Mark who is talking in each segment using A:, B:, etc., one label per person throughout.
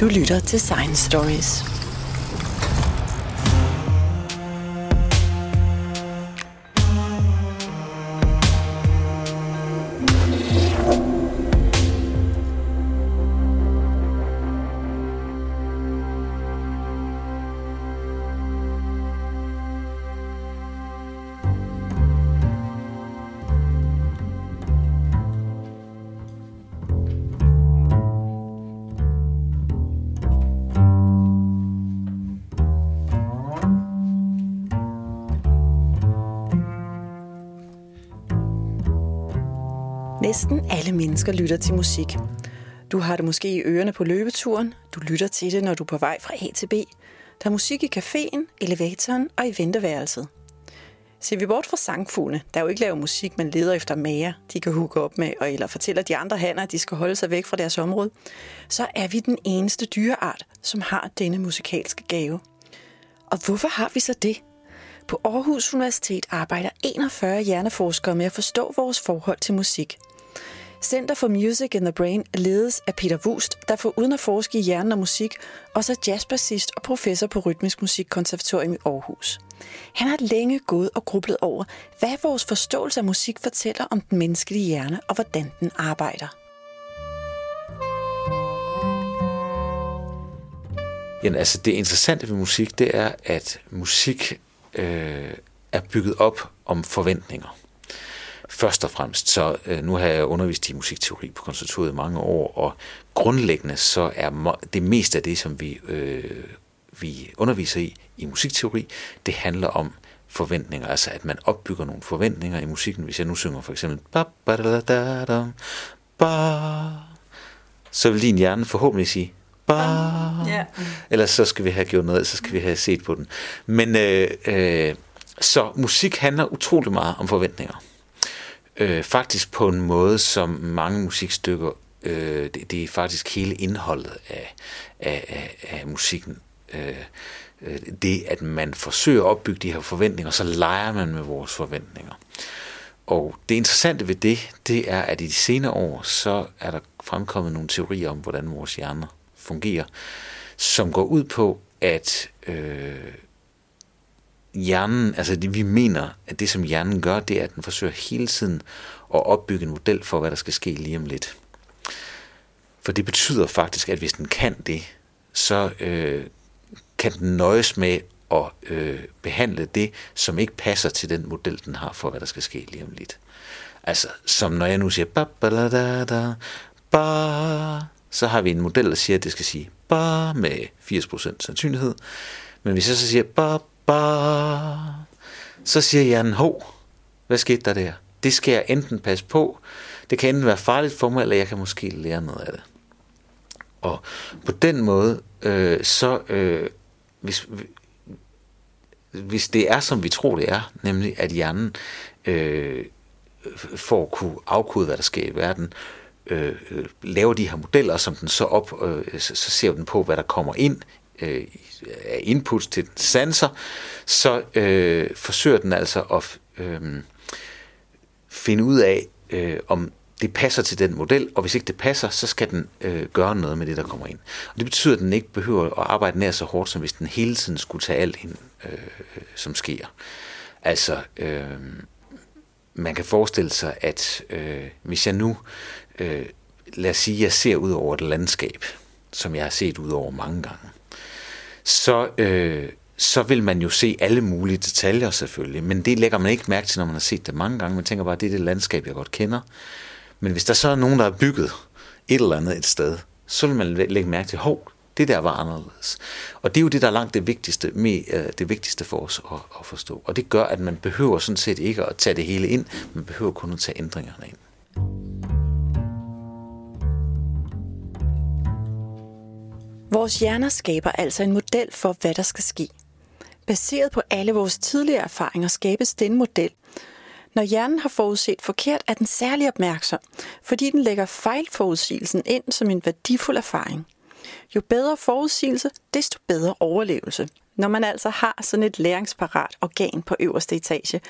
A: Du lytter til Science Stories. Næsten alle mennesker lytter til musik. Du har det måske i ørerne på løbeturen. Du lytter til det, når du er på vej fra A til B. Der er musik i caféen, elevatoren og i venteværelset. Ser vi bort fra sangfuglene, der jo ikke laver musik, men leder efter mager, de kan hugge op med, og eller fortæller de andre hanner, at de skal holde sig væk fra deres område, så er vi den eneste dyreart, som har denne musikalske gave. Og hvorfor har vi så det? På Aarhus Universitet arbejder 41 hjerneforskere med at forstå vores forhold til musik – Center for Music in the Brain ledes af Peter Wust, der for uden at forske i hjernen og musik, også er jazzbassist og professor på Rytmisk Musikkonservatorium i Aarhus. Han har længe gået og grublet over, hvad vores forståelse af musik fortæller om den menneskelige hjerne og hvordan den arbejder.
B: Jamen, altså, det interessante ved musik, det er, at musik øh, er bygget op om forventninger først og fremmest. Så øh, nu har jeg undervist i musikteori på konservatoriet i mange år, og grundlæggende så er det meste af det, som vi, øh, vi underviser i, i musikteori, det handler om forventninger, altså at man opbygger nogle forventninger i musikken. Hvis jeg nu synger for eksempel ba, ba, da, da, da, ba, så vil din hjerne forhåbentlig sige ba, yeah. ellers så skal vi have gjort noget, så skal vi have set på den. Men øh, øh, så musik handler utrolig meget om forventninger øh, faktisk på en måde, som mange musikstykker, øh, det, det er faktisk hele indholdet af, af, af, af musikken. Øh, øh, det, at man forsøger at opbygge de her forventninger, så leger man med vores forventninger. Og det interessante ved det, det er, at i de senere år, så er der fremkommet nogle teorier om, hvordan vores hjerner fungerer, som går ud på, at øh, hjernen, altså det, vi mener, at det som hjernen gør, det er, at den forsøger hele tiden at opbygge en model for, hvad der skal ske lige om lidt. For det betyder faktisk, at hvis den kan det, så øh, kan den nøjes med at øh, behandle det, som ikke passer til den model, den har for, hvad der skal ske lige om lidt. Altså, som når jeg nu siger ba, ba, da, da, da, ba, så har vi en model, der siger, at det skal sige ba med 80% sandsynlighed. Men hvis jeg så siger ba, ba, så siger hjernen, hov, hvad skete der der? Det skal jeg enten passe på, det kan enten være farligt for mig, eller jeg kan måske lære noget af det. Og på den måde, øh, så øh, hvis, hvis det er, som vi tror det er, nemlig at hjernen øh, for at kunne afkode, hvad der sker i verden, øh, øh, laver de her modeller, som den så op, øh, så, så ser den på, hvad der kommer ind øh, af inputs til sanser, sensor, så øh, forsøger den altså at øh, finde ud af, øh, om det passer til den model, og hvis ikke det passer, så skal den øh, gøre noget med det, der kommer ind. Og det betyder, at den ikke behøver at arbejde nær så hårdt, som hvis den hele tiden skulle tage alt ind, øh, som sker. Altså, øh, man kan forestille sig, at øh, hvis jeg nu, øh, lad os sige, jeg ser ud over et landskab, som jeg har set ud over mange gange, så, øh, så vil man jo se alle mulige detaljer selvfølgelig, men det lægger man ikke mærke til, når man har set det mange gange. Man tænker bare, det er det landskab, jeg godt kender. Men hvis der så er nogen, der har bygget et eller andet et sted, så vil man lægge mærke til, hov, det der var anderledes. Og det er jo det, der er langt det vigtigste, med, øh, det vigtigste for os at, at forstå. Og det gør, at man behøver sådan set ikke at tage det hele ind, man behøver kun at tage ændringerne ind.
A: Vores hjerner skaber altså en model for, hvad der skal ske. Baseret på alle vores tidligere erfaringer skabes den model. Når hjernen har forudset forkert, er den særlig opmærksom, fordi den lægger fejlforudsigelsen ind som en værdifuld erfaring. Jo bedre forudsigelse, desto bedre overlevelse. Når man altså har sådan et læringsparat organ på øverste etage,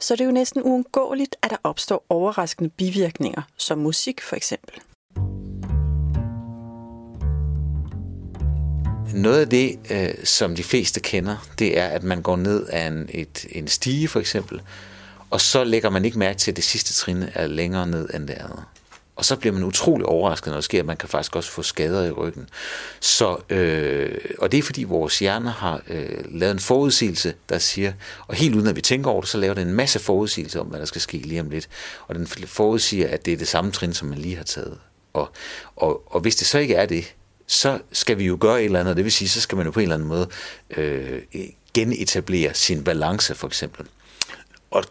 A: så er det jo næsten uundgåeligt, at der opstår overraskende bivirkninger, som musik for eksempel.
B: Noget af det, øh, som de fleste kender, det er, at man går ned af en, et, en stige for eksempel, og så lægger man ikke mærke til, at det sidste trin er længere ned end det andet. Og så bliver man utrolig overrasket, når det sker, at man kan faktisk også få skader i ryggen. Så, øh, og det er fordi vores hjerne har øh, lavet en forudsigelse, der siger, og helt uden at vi tænker over det, så laver det en masse forudsigelser om, hvad der skal ske lige om lidt. Og den forudsiger, at det er det samme trin, som man lige har taget. Og, og, og hvis det så ikke er det, så skal vi jo gøre et eller andet, det vil sige, så skal man jo på en eller anden måde øh, genetablere sin balance, for eksempel. Og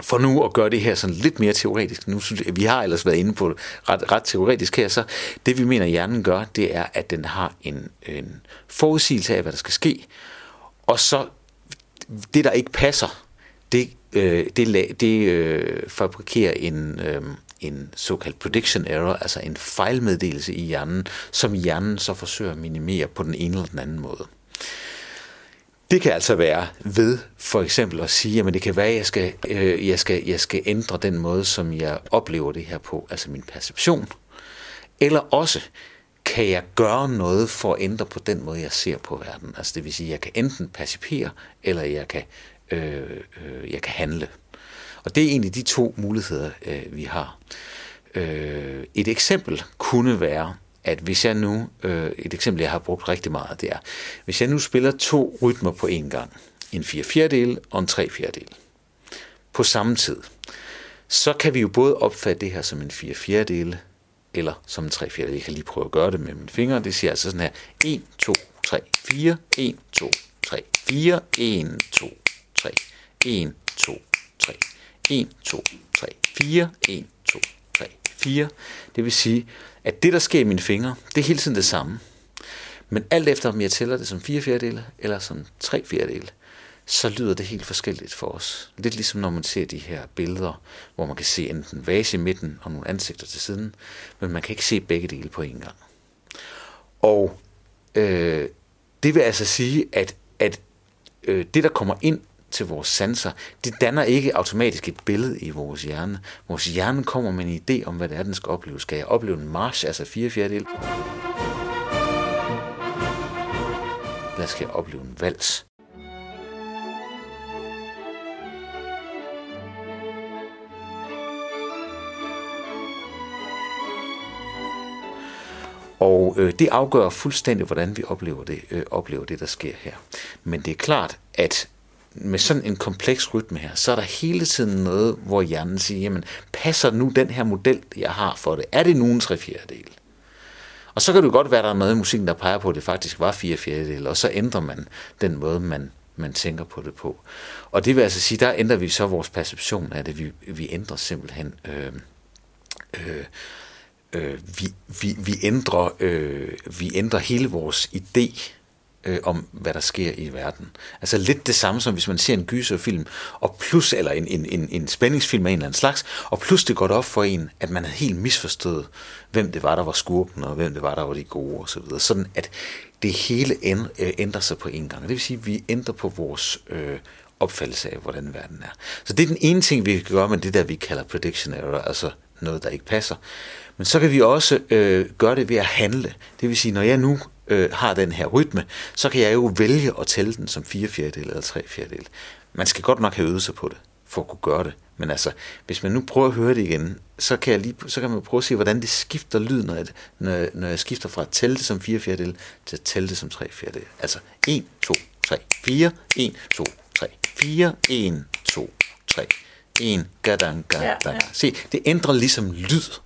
B: for nu at gøre det her sådan lidt mere teoretisk, nu synes jeg, vi har ellers været inde på ret, ret teoretisk her, så det vi mener hjernen gør, det er, at den har en, en forudsigelse af, hvad der skal ske, og så det, der ikke passer, det, øh, det, det øh, fabrikerer en, øh, en såkaldt prediction error, altså en fejlmeddelelse i hjernen, som hjernen så forsøger at minimere på den ene eller den anden måde. Det kan altså være ved for eksempel at sige, at det kan være, at jeg skal, øh, jeg, skal, jeg skal ændre den måde, som jeg oplever det her på, altså min perception. Eller også kan jeg gøre noget for at ændre på den måde, jeg ser på verden. Altså det vil sige, at jeg kan enten percipere, eller jeg kan, øh, øh, jeg kan handle. Og det er egentlig de to muligheder, øh, vi har. Øh, et eksempel kunne være, at hvis jeg nu, øh, et eksempel jeg har brugt rigtig meget, det er, hvis jeg nu spiller to rytmer på én gang, en 4 fjerdedel og en 3 fjerdedel, på samme tid, så kan vi jo både opfatte det her som en 4 fjerdedel, eller som en 3 fjerdedel. Jeg kan lige prøve at gøre det med mine fingre. Det siger altså sådan her, 1, 2, 3, 4, 1, 2, 3, 4, 1, 2, 3, 1, 2, 3, 1, 2, 3, 4, 1, 2, 3, 4. Det vil sige, at det, der sker i mine fingre, det er hele tiden det samme. Men alt efter, om jeg tæller det som 4 fjerdedele eller som 3 fjerdedele, så lyder det helt forskelligt for os. Lidt ligesom når man ser de her billeder, hvor man kan se enten vase i midten og nogle ansigter til siden, men man kan ikke se begge dele på en gang. Og øh, det vil altså sige, at, at øh, det, der kommer ind til vores sanser, det danner ikke automatisk et billede i vores hjerne. Vores hjerne kommer med en idé om, hvad det er, den skal opleve. Skal jeg opleve en march, altså fire fjerdedel? Eller skal jeg opleve en vals? Og øh, det afgør fuldstændig, hvordan vi oplever det, øh, oplever det, der sker her. Men det er klart, at med sådan en kompleks rytme her, så er der hele tiden noget, hvor hjernen siger, jamen, passer nu den her model, jeg har for det? Er det nu en 3 fjerdedel? Og så kan det godt være, at der er noget i musikken, der peger på, at det faktisk var fire fjerdedel, og så ændrer man den måde, man, man tænker på det på. Og det vil altså sige, der ændrer vi så vores perception af det. Vi, vi ændrer simpelthen... Øh, øh, øh, vi, vi, vi, ændrer, øh, vi ændrer hele vores idé øh, om, hvad der sker i verden. Altså lidt det samme som hvis man ser en gyserfilm, og plus, eller en, en, en, en spændingsfilm af en eller anden slags, og plus det går op for en, at man havde helt misforstået, hvem det var, der var skurken, og hvem det var, der var de gode osv. Så Sådan at det hele øh, ændrer sig på en gang. Det vil sige, at vi ændrer på vores øh, opfattelse af, hvordan verden er. Så det er den ene ting, vi kan gøre med det der, vi kalder prediction error, altså noget, der ikke passer. Men så kan vi også øh, gøre det ved at handle. Det vil sige, når jeg nu øh, har den her rytme, så kan jeg jo vælge at tælle den som 4 fjerdedel eller 3 fjerdedel. Man skal godt nok have øvet sig på det, for at kunne gøre det. Men altså, hvis man nu prøver at høre det igen, så kan, jeg lige, så kan man prøve at se, hvordan det skifter lyd, når jeg, når, jeg, når jeg skifter fra at tælle det som 4 fjerdedel til at tælle det som 3 fjerdedel. Altså 1, 2, 3, 4, 1, 2, 3, 4, 1, 2, 3, 1, gadang, gadang. Ja, ja. Se, det ændrer ligesom lyd.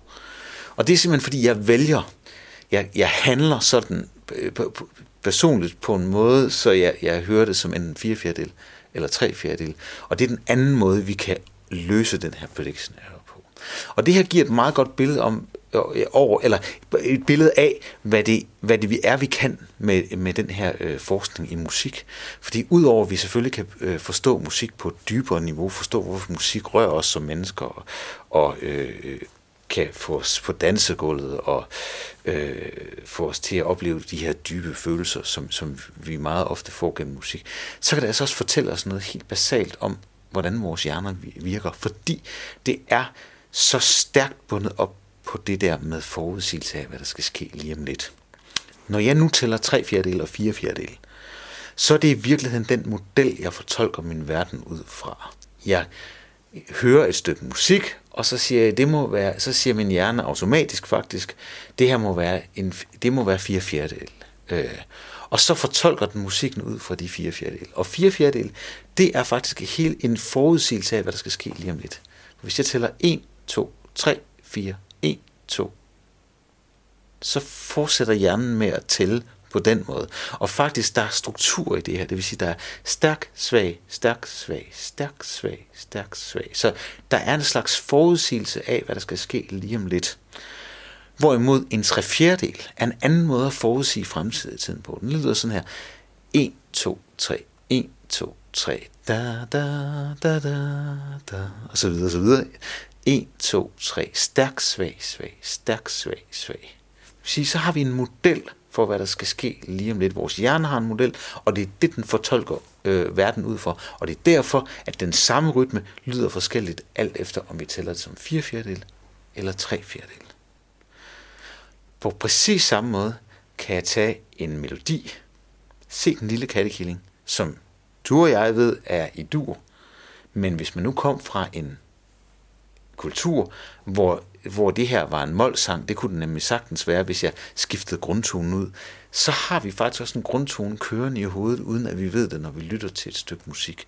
B: Og det er simpelthen, fordi jeg vælger, jeg, jeg handler sådan Øh, personligt på en måde, så jeg, jeg hører det som en 4 fjerdedel eller 3 fjerdedel. Og det er den anden måde, vi kan løse den her prediction error på. Og det her giver et meget godt billede om, øh, over, eller et billede af, hvad det, hvad det vi er, vi kan med, med den her øh, forskning i musik. Fordi udover at vi selvfølgelig kan øh, forstå musik på et dybere niveau, forstå hvorfor musik rører os som mennesker, og, og øh, kan få os på dansegulvet og øh, få os til at opleve de her dybe følelser, som, som vi meget ofte får gennem musik, så kan det altså også fortælle os noget helt basalt om, hvordan vores hjerner virker, fordi det er så stærkt bundet op på det der med forudsigelse af, hvad der skal ske lige om lidt. Når jeg nu tæller tre fjerdedel og fire fjerdedel, så er det i virkeligheden den model, jeg fortolker min verden ud fra. Jeg hører et stykke musik, og så siger jeg, det må være, så siger min hjerne automatisk faktisk, det her må være, en, det må være fire fjerdedel. Øh, og så fortolker den musikken ud fra de fire fjerdedel. Og fire fjerdedel, det er faktisk helt en forudsigelse af, hvad der skal ske lige om lidt. Hvis jeg tæller 1, 2, 3, 4, 1, 2, så fortsætter hjernen med at tælle på den måde. Og faktisk, der er struktur i det her. Det vil sige, der er stærk, svag, stærk, svag, stærk, svag, stærk, svag. Så der er en slags forudsigelse af, hvad der skal ske lige om lidt. Hvorimod en tre fjerdedel er en anden måde at forudsige fremtiden på. Den lyder sådan her. 1, 2, 3, 1, 2, 3, da, da, da, da, da, og så videre, og så videre. 1, 2, 3, stærk, svag, svag, stærk, svag, svag. Så har vi en model for, hvad der skal ske lige om lidt. Vores hjerne har en model, og det er det, den fortolker øh, verden ud for. Og det er derfor, at den samme rytme lyder forskelligt, alt efter om vi tæller det som 4 fjerdedel eller 3 fjerdedel. På præcis samme måde kan jeg tage en melodi, se den lille kattekilling, som du og jeg ved er i dur, men hvis man nu kom fra en kultur, hvor, hvor det her var en målsang, det kunne den nemlig sagtens være, hvis jeg skiftede grundtonen ud, så har vi faktisk også en grundtone kørende i hovedet, uden at vi ved det, når vi lytter til et stykke musik.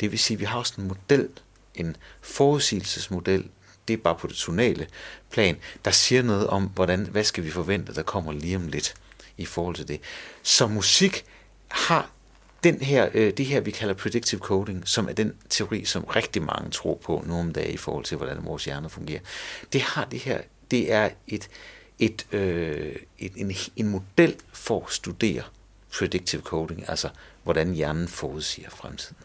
B: Det vil sige, at vi har også en model, en forudsigelsesmodel, det er bare på det tonale plan, der siger noget om, hvordan, hvad skal vi forvente, der kommer lige om lidt i forhold til det. Så musik har den her, øh, det her, vi kalder predictive coding, som er den teori, som rigtig mange tror på nu om dagen i forhold til, hvordan vores hjerner fungerer. Det har det her, det er et, et, øh, et, en, en model for at studere predictive coding, altså hvordan hjernen forudsiger fremtiden.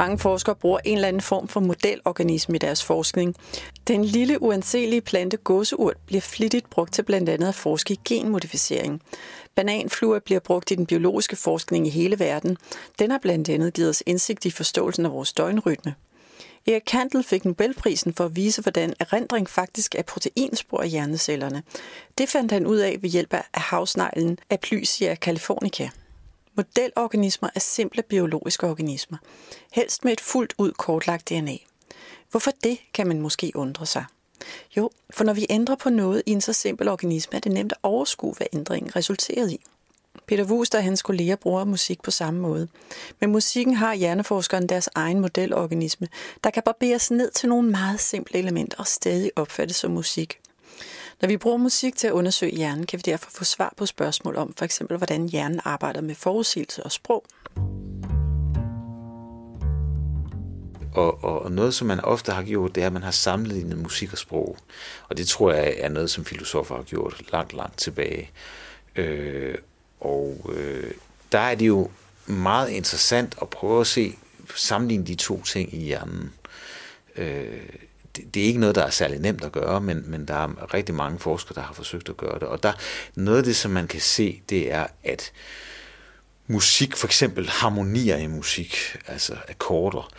A: Mange forskere bruger en eller anden form for modelorganisme i deres forskning. Den lille uanselige plante gåseurt bliver flittigt brugt til blandt andet at forske i genmodificering. Bananfluer bliver brugt i den biologiske forskning i hele verden. Den har blandt andet givet os indsigt i forståelsen af vores døgnrytme. Erik Kandel fik Nobelprisen for at vise, hvordan erindring faktisk er proteinspor i hjernecellerne. Det fandt han ud af ved hjælp af havsneglen Aplysia californica. Modelorganismer er simple biologiske organismer, helst med et fuldt ud kortlagt DNA. Hvorfor det, kan man måske undre sig. Jo, for når vi ændrer på noget i en så simpel organisme, er det nemt at overskue, hvad ændringen resulterede i. Peter Wust og hans kolleger bruger musik på samme måde. Men musikken har hjerneforskeren deres egen modelorganisme, der kan barberes ned til nogle meget simple elementer og stadig opfattes som musik. Når vi bruger musik til at undersøge hjernen, kan vi derfor få svar på spørgsmål om for eksempel, hvordan hjernen arbejder med forudsigelse og sprog.
B: Og, og noget, som man ofte har gjort, det er, at man har sammenlignet musik og sprog. Og det tror jeg er noget, som filosofer har gjort langt, langt tilbage. Øh, og øh, der er det jo meget interessant at prøve at se, sammenligne de to ting i hjernen. Øh, det, det er ikke noget, der er særlig nemt at gøre, men, men der er rigtig mange forskere, der har forsøgt at gøre det. Og der, noget af det, som man kan se, det er, at musik, for eksempel harmonier i musik, altså akkorder,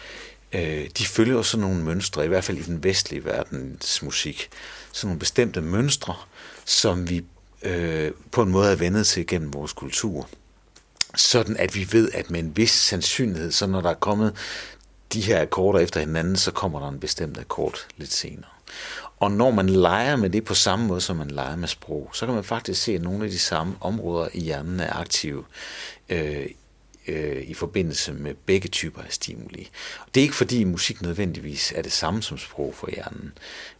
B: øh, de følger jo sådan nogle mønstre, i hvert fald i den vestlige verdens musik. Sådan nogle bestemte mønstre, som vi øh, på en måde er vendet til gennem vores kultur sådan at vi ved, at med en vis sandsynlighed, så når der er kommet de her akkorder efter hinanden, så kommer der en bestemt akkord lidt senere. Og når man leger med det på samme måde, som man leger med sprog, så kan man faktisk se, at nogle af de samme områder i hjernen er aktive øh, øh, i forbindelse med begge typer af stimuli. Det er ikke fordi musik nødvendigvis er det samme som sprog for hjernen,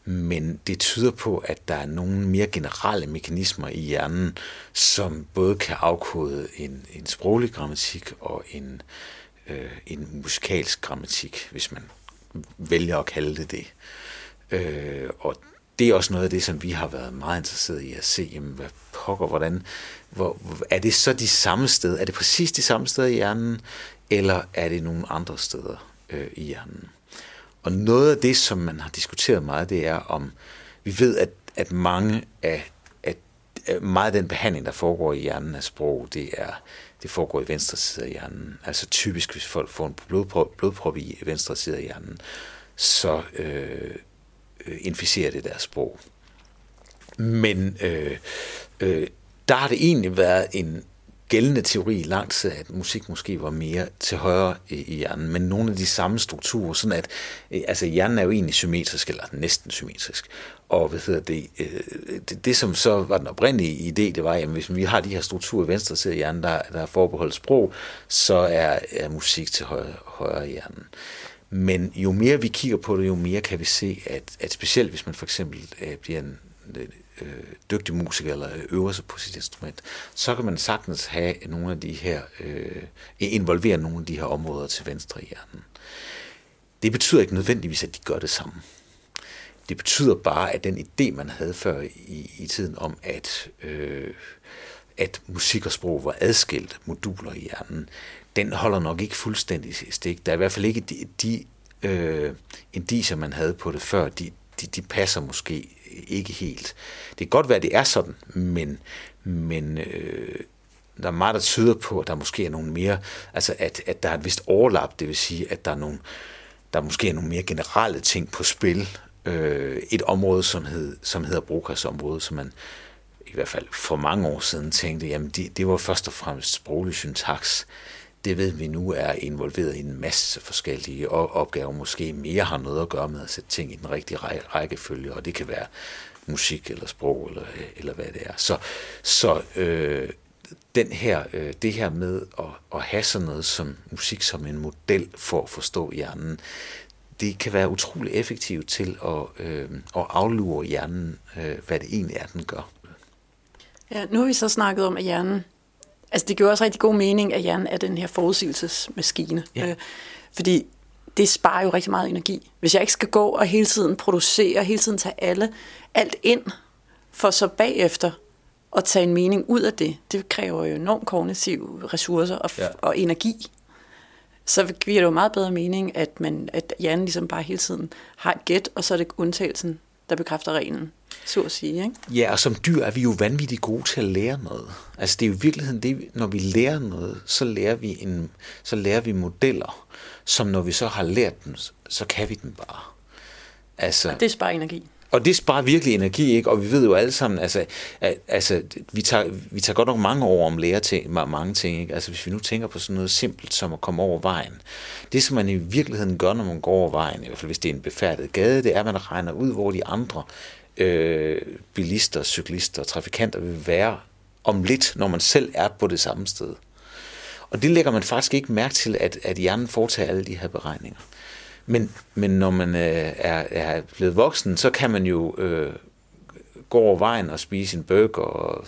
B: men det tyder på, at der er nogle mere generelle mekanismer i hjernen, som både kan afkode en, en sproglig grammatik og en, øh, Øh, en musikalsk grammatik, hvis man vælger at kalde det det. Øh, og det er også noget af det, som vi har været meget interesseret i at se, jamen, hvad pokker, hvordan, hvor, er det så de samme steder? Er det præcis de samme steder i hjernen, eller er det nogle andre steder øh, i hjernen? Og noget af det, som man har diskuteret meget, det er om, vi ved, at, at mange af, at meget af den behandling, der foregår i hjernen af sprog, det er det foregår i venstre side af hjernen. Altså typisk, hvis folk får en blodprop, blodprop i venstre side af hjernen, så, øh, inficerer det deres sprog. Men øh, øh, der har det egentlig været en gældende teori lang tid, at musik måske var mere til højre i, i hjernen, men nogle af de samme strukturer, sådan at øh, altså hjernen er jo egentlig symmetrisk, eller næsten symmetrisk, og hvad hedder det, øh, det, det, som så var den oprindelige idé, det var, at hvis vi har de her strukturer i venstre side af hjernen, der, der er forbeholdt sprog, så er, er musik til højre, højre i hjernen. Men jo mere vi kigger på det, jo mere kan vi se, at, at specielt hvis man for eksempel øh, bliver en øh, øh, dygtig musiker eller øver sig på sit instrument, så kan man sagtens have nogle af de her, øh, involvere nogle af de her områder til venstre i hjernen. Det betyder ikke nødvendigvis, at de gør det samme. Det betyder bare, at den idé, man havde før i, i tiden om, at, øh, at musik og sprog var adskilt moduler i hjernen, den holder nok ikke fuldstændig stik. Der er i hvert fald ikke de, de øh, indiser, man havde på det før, de, de, de passer måske ikke helt. Det kan godt være, at det er sådan, men, men øh, der er meget, der tyder på, at der måske er nogle mere, altså at, at der er et vist overlap, det vil sige, at der er nogle, der måske er nogle mere generelle ting på spil. Øh, et område, som, hed, som hedder brokersområde, som man i hvert fald for mange år siden tænkte, jamen det, det var først og fremmest sproglig syntaks det ved vi nu er involveret i en masse forskellige opgaver, måske mere har noget at gøre med at sætte ting i den rigtige rækkefølge, og det kan være musik eller sprog eller, øh, eller hvad det er. Så, så øh, den her, øh, det her med at, at have sådan noget som musik som en model for at forstå hjernen, det kan være utrolig effektivt til at, øh, at aflure hjernen, øh, hvad det egentlig er, den gør.
A: Ja, nu har vi så snakket om, at hjernen Altså det giver også rigtig god mening, at hjernen er den her forudsigelsesmaskine. Ja. Øh, fordi det sparer jo rigtig meget energi. Hvis jeg ikke skal gå og hele tiden producere, hele tiden tage alle, alt ind, for så bagefter at tage en mening ud af det, det kræver jo enormt kognitive ressourcer og, ja. og energi. Så giver det jo meget bedre mening, at, man, at hjernen ligesom bare hele tiden har et gæt, og så er det undtagelsen, der bekræfter reglen så at sige. Ikke?
B: Ja, og som dyr er vi jo vanvittigt gode til at lære noget. Altså det er jo i virkeligheden det, når vi lærer noget, så lærer vi, en, så lærer vi modeller, som når vi så har lært dem, så kan vi dem bare.
A: Altså, og det sparer energi.
B: Og det sparer virkelig energi, ikke? Og vi ved jo alle sammen, altså, at, altså vi, tager, vi tager godt nok mange år om lære ting, mange ting, ikke? Altså hvis vi nu tænker på sådan noget simpelt som at komme over vejen. Det, som man i virkeligheden gør, når man går over vejen, i hvert fald hvis det er en befærdet gade, det er, at man regner ud, hvor de andre øh, bilister, cyklister, trafikanter vil være om lidt, når man selv er på det samme sted. Og det lægger man faktisk ikke mærke til, at, at hjernen foretager alle de her beregninger. Men, men når man øh, er, er blevet voksen, så kan man jo øh, gå over vejen og spise en burger og,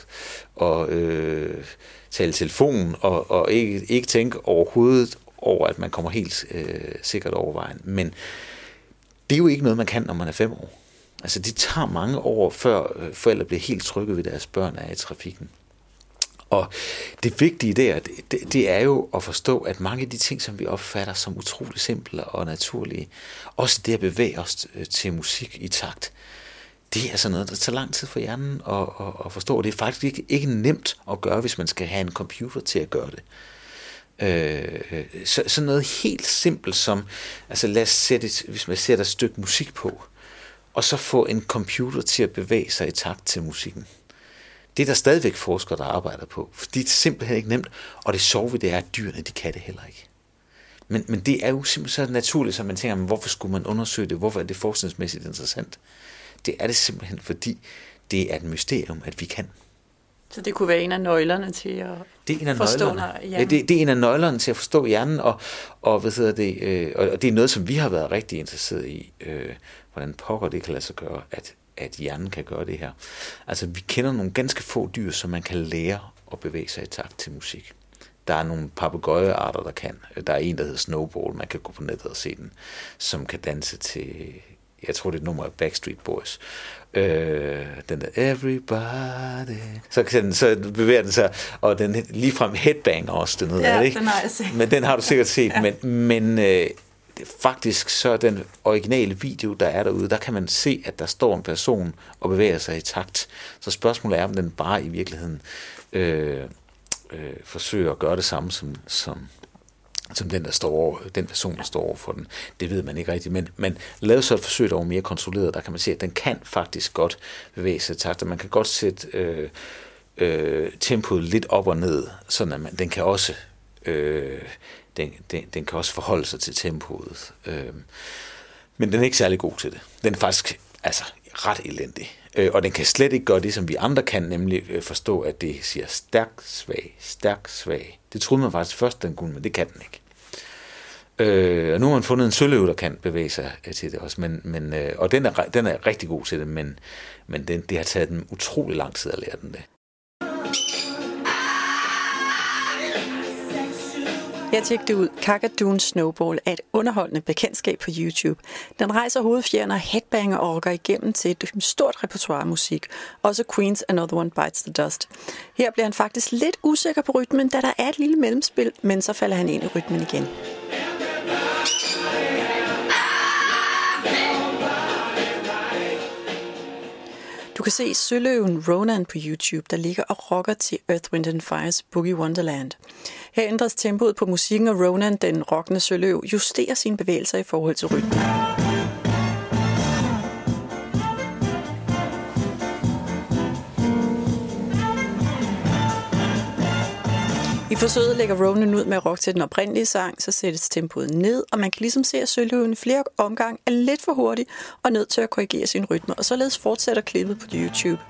B: og øh, tale telefon og, og ikke, ikke tænke overhovedet over, at man kommer helt øh, sikkert over vejen. Men det er jo ikke noget, man kan, når man er fem år. Altså det tager mange år, før øh, forældre bliver helt trygge ved deres børn er i trafikken. Og det vigtige der, det, det er jo at forstå, at mange af de ting, som vi opfatter som utrolig simple og naturlige, også det at bevæge os øh, til musik i takt, det er sådan noget, der tager lang tid for hjernen at, at, at forstå. Det er faktisk ikke, ikke nemt at gøre, hvis man skal have en computer til at gøre det. Øh, øh så, sådan noget helt simpelt som, altså lad os sætte, hvis man sætter et stykke musik på, og så få en computer til at bevæge sig i takt til musikken. Det er der stadigvæk forskere, der arbejder på, fordi det er simpelthen ikke nemt, og det sjove ved det er, at dyrene, de kan det heller ikke. Men, men det er jo simpelthen så naturligt, så man tænker, men hvorfor skulle man undersøge det? Hvorfor er det forskningsmæssigt interessant? Det er det simpelthen, fordi det er et mysterium, at vi kan.
A: Så det kunne være en af nøglerne til at det er en af forstå nøglerne.
B: hjernen? Ja, det, det er en af nøglerne til at forstå hjernen, og, og, hvad hedder det, øh, og det er noget, som vi har været rigtig interesseret i. Øh, hvordan pokker det kan lade sig gøre, at, at hjernen kan gøre det her. Altså, vi kender nogle ganske få dyr, som man kan lære at bevæge sig i takt til musik. Der er nogle papegøjearter, der kan. Der er en, der hedder Snowball, man kan gå på nettet og se den, som kan danse til, jeg tror det er et nummer af Backstreet Boys. Øh, den der Everybody. Så, kan så bevæger den sig, og den ligefrem headbanger også, den
A: hedder, ja, ikke? den har jeg set.
B: Men den har du sikkert set. ja. Men, men øh, faktisk så den originale video, der er derude, der kan man se, at der står en person og bevæger sig i takt. Så spørgsmålet er, om den bare i virkeligheden øh, øh, forsøger at gøre det samme som, som, som den, der står over, den person, der står over for den. Det ved man ikke rigtigt, men, men lav så et forsøg, der er mere kontrolleret, der kan man se, at den kan faktisk godt bevæge sig i takt, og man kan godt sætte øh, øh, tempoet lidt op og ned, sådan at man, den kan også øh, den, den, den kan også forholde sig til tempoet. Øh, men den er ikke særlig god til det. Den er faktisk altså, ret elendig. Øh, og den kan slet ikke gøre det, som vi andre kan, nemlig øh, forstå, at det siger stærk, svag, stærk, svag. Det troede man faktisk først, den kunne, men det kan den ikke. Øh, og nu har man fundet en søløv, der kan bevæge sig øh, til det også, men, men, øh, og den er, den er rigtig god til det, men, men den, det har taget dem utrolig lang tid at lære den det.
A: Jeg tjekkede ud. Kakadun Snowball er et underholdende bekendtskab på YouTube. Den rejser hovedfjerne og headbanger og rocker igennem til et stort repertoire musik. Også Queen's Another One Bites the Dust. Her bliver han faktisk lidt usikker på rytmen, da der er et lille mellemspil, men så falder han ind i rytmen igen. Du kan se Søløven Ronan på YouTube, der ligger og rocker til Earth, Wind and Fires Boogie Wonderland. Her ændres tempoet på musikken, og Ronan, den rockende søløv, justerer sine bevægelser i forhold til rytmen. I forsøget lægger Ronan ud med at rock til den oprindelige sang, så sættes tempoet ned, og man kan ligesom se, at sølvhøven flere omgang er lidt for hurtig og nødt til at korrigere sin rytme, og således fortsætter klippet på YouTube.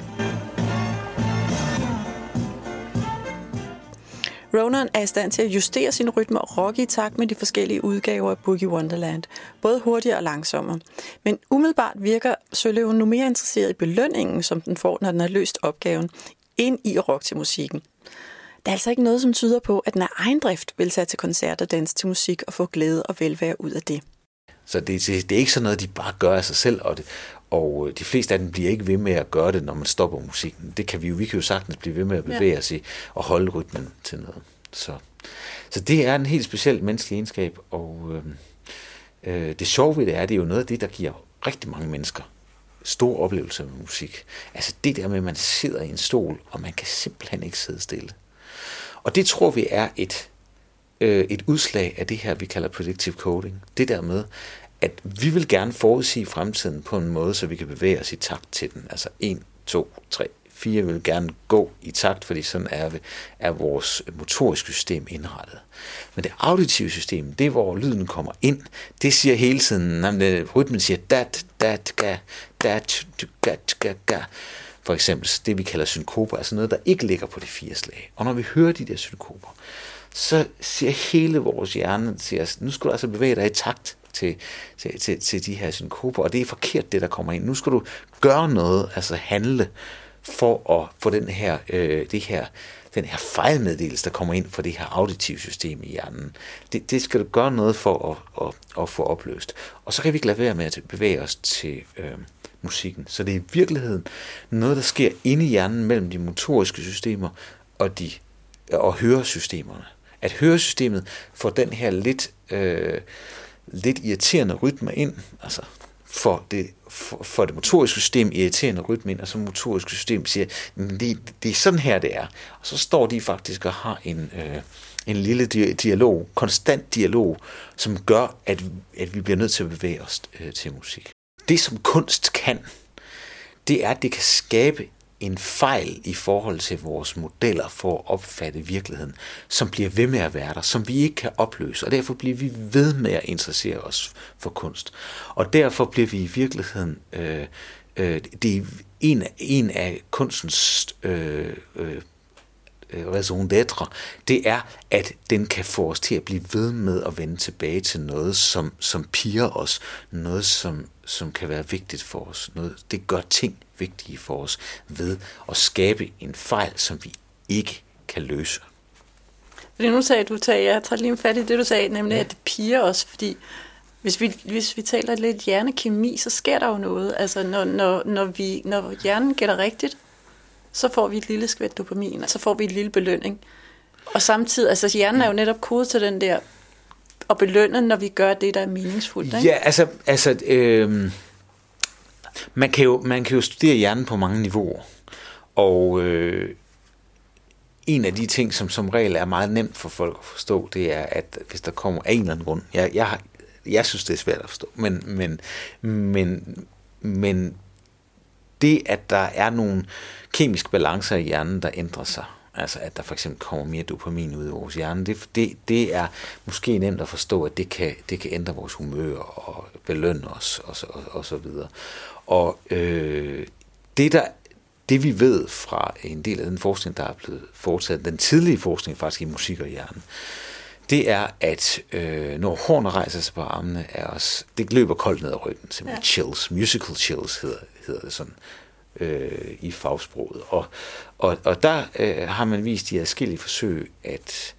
A: Ronan er i stand til at justere sin rytme og rocke i takt med de forskellige udgaver af Boogie Wonderland, både hurtigere og langsommere. Men umiddelbart virker Søløven nu mere interesseret i belønningen, som den får, når den har løst opgaven, ind i at rocke til musikken. Der er altså ikke noget, som tyder på, at den af egen drift vil tage til koncerter, danse til musik og få glæde og velvære ud af det.
B: Så det, det, det er ikke sådan noget, de bare gør af sig selv, og, det, og de fleste af dem bliver ikke ved med at gøre det, når man stopper musikken. Det kan vi jo, vi kan jo sagtens blive ved med at bevæge ja. os i og holde rytmen til noget. Så, så det er en helt speciel menneskelig egenskab, og øh, øh, det sjove ved det er, det er jo noget af det, der giver rigtig mange mennesker stor oplevelse med musik. Altså det der med, at man sidder i en stol, og man kan simpelthen ikke sidde stille. Og det tror vi er et, øh, et udslag af det her, vi kalder predictive coding. Det der med, at vi vil gerne forudsige fremtiden på en måde, så vi kan bevæge os i takt til den. Altså 1, 2, 3, 4 vil gerne gå i takt, fordi sådan er, er vores motoriske system indrettet. Men det auditive system, det er hvor lyden kommer ind, det siger hele tiden, at rytmen siger dat, dat, ga, dat, ga, ga, ga. For eksempel det, vi kalder synkoper, altså noget, der ikke ligger på de fire slag. Og når vi hører de der synkoper, så siger hele vores hjerne til os, nu skal du altså bevæge dig i takt til, til, til, til de her synkoper, og det er forkert, det der kommer ind. Nu skal du gøre noget, altså handle, for at få den her, øh, det her, den her fejlmeddelelse, der kommer ind fra det her auditive system i hjernen. Det, det skal du gøre noget for at, at, at få opløst. Og så kan vi ikke lade være med at bevæge os til øh, musikken. Så det er i virkeligheden noget, der sker inde i hjernen mellem de motoriske systemer og, de, og høresystemerne. At høresystemet får den her lidt, øh, lidt irriterende rytme ind, altså for det, for, for det motoriske system irriterende rytme ind, og så motoriske system siger, det, det er sådan her, det er. Og så står de faktisk og har en, øh, en lille dialog, konstant dialog, som gør, at, at vi bliver nødt til at bevæge os øh, til musik. Det, som kunst kan, det er, at det kan skabe en fejl i forhold til vores modeller for at opfatte virkeligheden, som bliver ved med at være der, som vi ikke kan opløse, og derfor bliver vi ved med at interessere os for kunst. Og derfor bliver vi i virkeligheden, øh, øh, det er en, en af kunstens øh, øh, raison d'être, det er, at den kan få os til at blive ved med at vende tilbage til noget, som, som piger os, noget, som, som kan være vigtigt for os. Noget, det gør ting vigtige for os ved at skabe en fejl, som vi ikke kan løse.
A: Fordi nu sagde du, sagde, jeg tager lige fat i det, du sagde, nemlig ja. at det piger os, fordi hvis vi, hvis vi taler lidt hjernekemi, så sker der jo noget. Altså, når, når, når, vi, når hjernen gætter rigtigt, så får vi et lille skvæt dopamin, og så får vi et lille belønning. Og samtidig, altså hjernen er jo netop kodet til den der, at belønne, når vi gør det, der er meningsfuldt. Ikke?
B: Ja, altså, altså øh, man, kan jo, man kan jo studere hjernen på mange niveauer. Og øh, en af de ting, som som regel er meget nemt for folk at forstå, det er, at hvis der kommer af en eller anden grund, jeg, jeg, har, jeg synes, det er svært at forstå, men, men, men, men det, at der er nogle kemiske balancer i hjernen, der ændrer sig, altså at der for eksempel kommer mere dopamin ud i vores hjerne, det, det, det er måske nemt at forstå, at det kan, det kan ændre vores humør og belønne os og så, og, og så videre. Og øh, det, der det vi ved fra en del af den forskning, der er blevet foretaget, den tidlige forskning faktisk i musik og hjernen, det er, at øh, når hårene rejser sig på armene af os, det løber koldt ned ad ryggen, simpelthen ja. chills, musical chills hedder, hedder det sådan øh, i fagsproget. Og, og, og der øh, har man vist i adskillige forsøg, at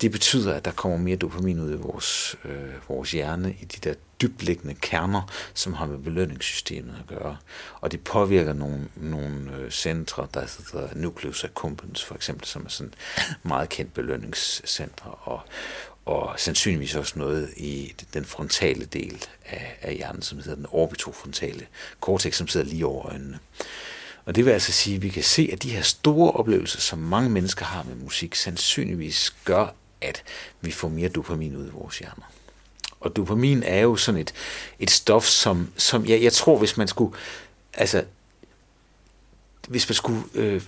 B: det betyder, at der kommer mere dopamin ud i vores, øh, vores hjerne i de der dybliggende kerner, som har med belønningssystemet at gøre. Og det påvirker nogle, nogle øh, centre, der hedder nucleus accumbens for eksempel, som er sådan meget kendt belønningscenter, og, og sandsynligvis også noget i den frontale del af, af hjernen, som hedder den orbitofrontale cortex, som sidder lige over øjnene. Og det vil altså sige, at vi kan se, at de her store oplevelser, som mange mennesker har med musik, sandsynligvis gør, at vi får mere dopamin ud i vores hjerner. Og dopamin er jo sådan et, et stof, som, som jeg, jeg tror, hvis man skulle, altså, hvis man skulle, øh,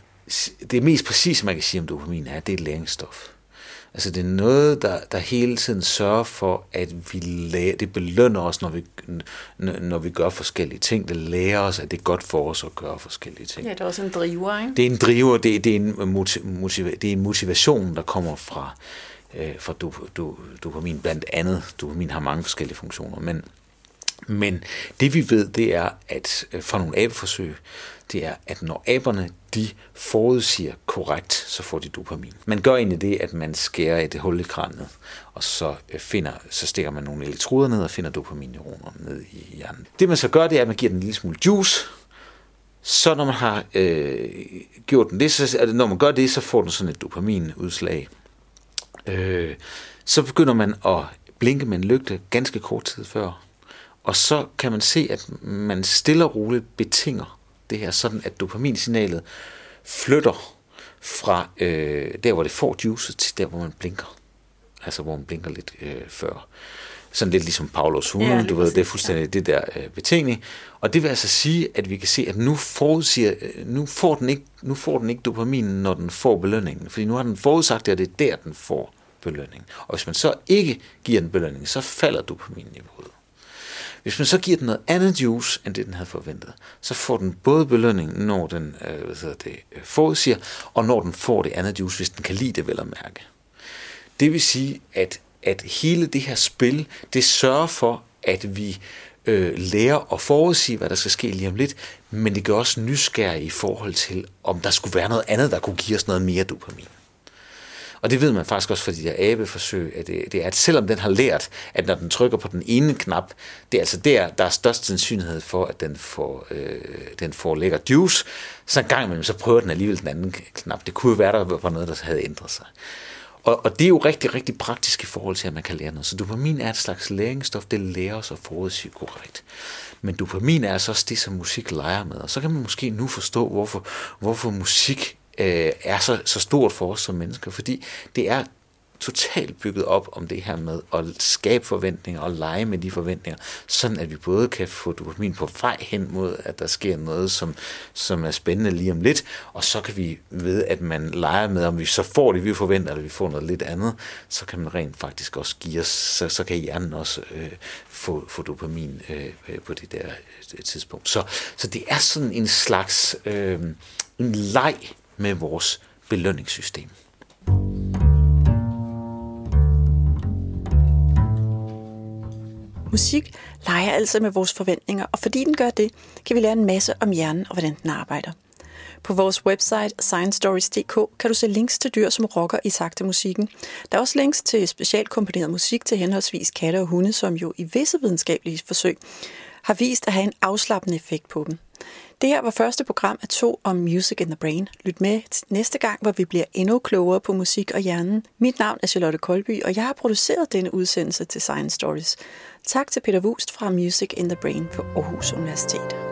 B: det mest præcise, man kan sige om dopamin er, det er et læringsstof. Altså det er noget, der, der hele tiden sørger for, at vi lærer, det belønner os, når vi, når vi gør forskellige ting. Det lærer os, at det er godt for os at gøre forskellige ting.
A: Ja, det er også en driver, ikke?
B: Det er en driver, det, det, er, en motiv, det er en motivation, der kommer fra, øh, øh, for du, du, dopamin, blandt andet. Dopamin har mange forskellige funktioner, men, men det vi ved, det er, at øh, fra nogle abeforsøg, det er, at når aberne de forudsiger korrekt, så får de dopamin. Man gør egentlig det, at man skærer et hul i kranet, og så, øh, finder, så stikker man nogle elektroder ned og finder dopaminneuroner ned i hjernen. Det man så gør, det er, at man giver den en lille smule juice, så når man har øh, gjort den det, så, når man gør det, så får den sådan et dopaminudslag øh, så begynder man at blinke med en lygte ganske kort tid før. Og så kan man se, at man stille og roligt betinger det her, sådan at dopaminsignalet flytter fra øh, der, hvor det får juice, til der, hvor man blinker. Altså, hvor man blinker lidt øh, før. Sådan lidt ligesom Paulos hunde, ja, du ved, det er fuldstændig det der øh, betingning. Og det vil altså sige, at vi kan se, at nu, forudsiger, øh, nu, får den ikke, nu får den ikke dopaminen, når den får belønningen. Fordi nu har den forudsagt, at det er der, den får belønning. Og hvis man så ikke giver den belønning, så falder dopaminniveauet. Hvis man så giver den noget andet juice, end det den havde forventet, så får den både belønning, når den øh, hvad hedder det, øh, forudsiger, og når den får det andet juice, hvis den kan lide det vel at mærke. Det vil sige, at at hele det her spil, det sørger for, at vi øh, lærer at forudsige, hvad der skal ske lige om lidt, men det gør også nysgerrige i forhold til, om der skulle være noget andet, der kunne give os noget mere dopamin. Og det ved man faktisk også fra de der abeforsøg, at det, det er, at selvom den har lært, at når den trykker på den ene knap, det er altså der, der er størst sandsynlighed for, at den får, øh, den får lækker juice, så en gang imellem, så prøver den alligevel den anden knap. Det kunne jo være, der var noget, der havde ændret sig. Og, og det er jo rigtig, rigtig praktisk i forhold til, at man kan lære noget. Så dopamin er et slags læringsstof, det lærer os at forudsige korrekt. Men dopamin er altså også det, som musik leger med. Og så kan man måske nu forstå, hvorfor, hvorfor musik øh, er så, så stort for os som mennesker. Fordi det er totalt bygget op om det her med at skabe forventninger og lege med de forventninger, sådan at vi både kan få dopamin på vej hen mod, at der sker noget, som, som er spændende lige om lidt, og så kan vi ved, at man leger med, om vi så får det, vi forventer, eller vi får noget lidt andet, så kan man rent faktisk også give os, så, så kan hjernen også øh, få, få dopamin øh, på det der øh, tidspunkt. Så, så det er sådan en slags øh, en leg med vores belønningssystem.
A: Musik leger altså med vores forventninger, og fordi den gør det, kan vi lære en masse om hjernen og hvordan den arbejder. På vores website sciencestories.dk kan du se links til dyr, som rocker i takte musikken. Der er også links til specialkomponeret musik til henholdsvis katte og hunde, som jo i visse videnskabelige forsøg har vist at have en afslappende effekt på dem. Det her var første program af to om Music in the Brain. Lyt med næste gang, hvor vi bliver endnu klogere på musik og hjernen. Mit navn er Charlotte Kolby, og jeg har produceret denne udsendelse til Science Stories. Tak til Peter Wust fra Music in the Brain på Aarhus Universitet.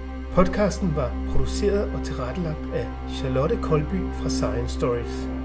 C: Podcasten var produceret og tilrettelagt af Charlotte Kolby fra Science Stories.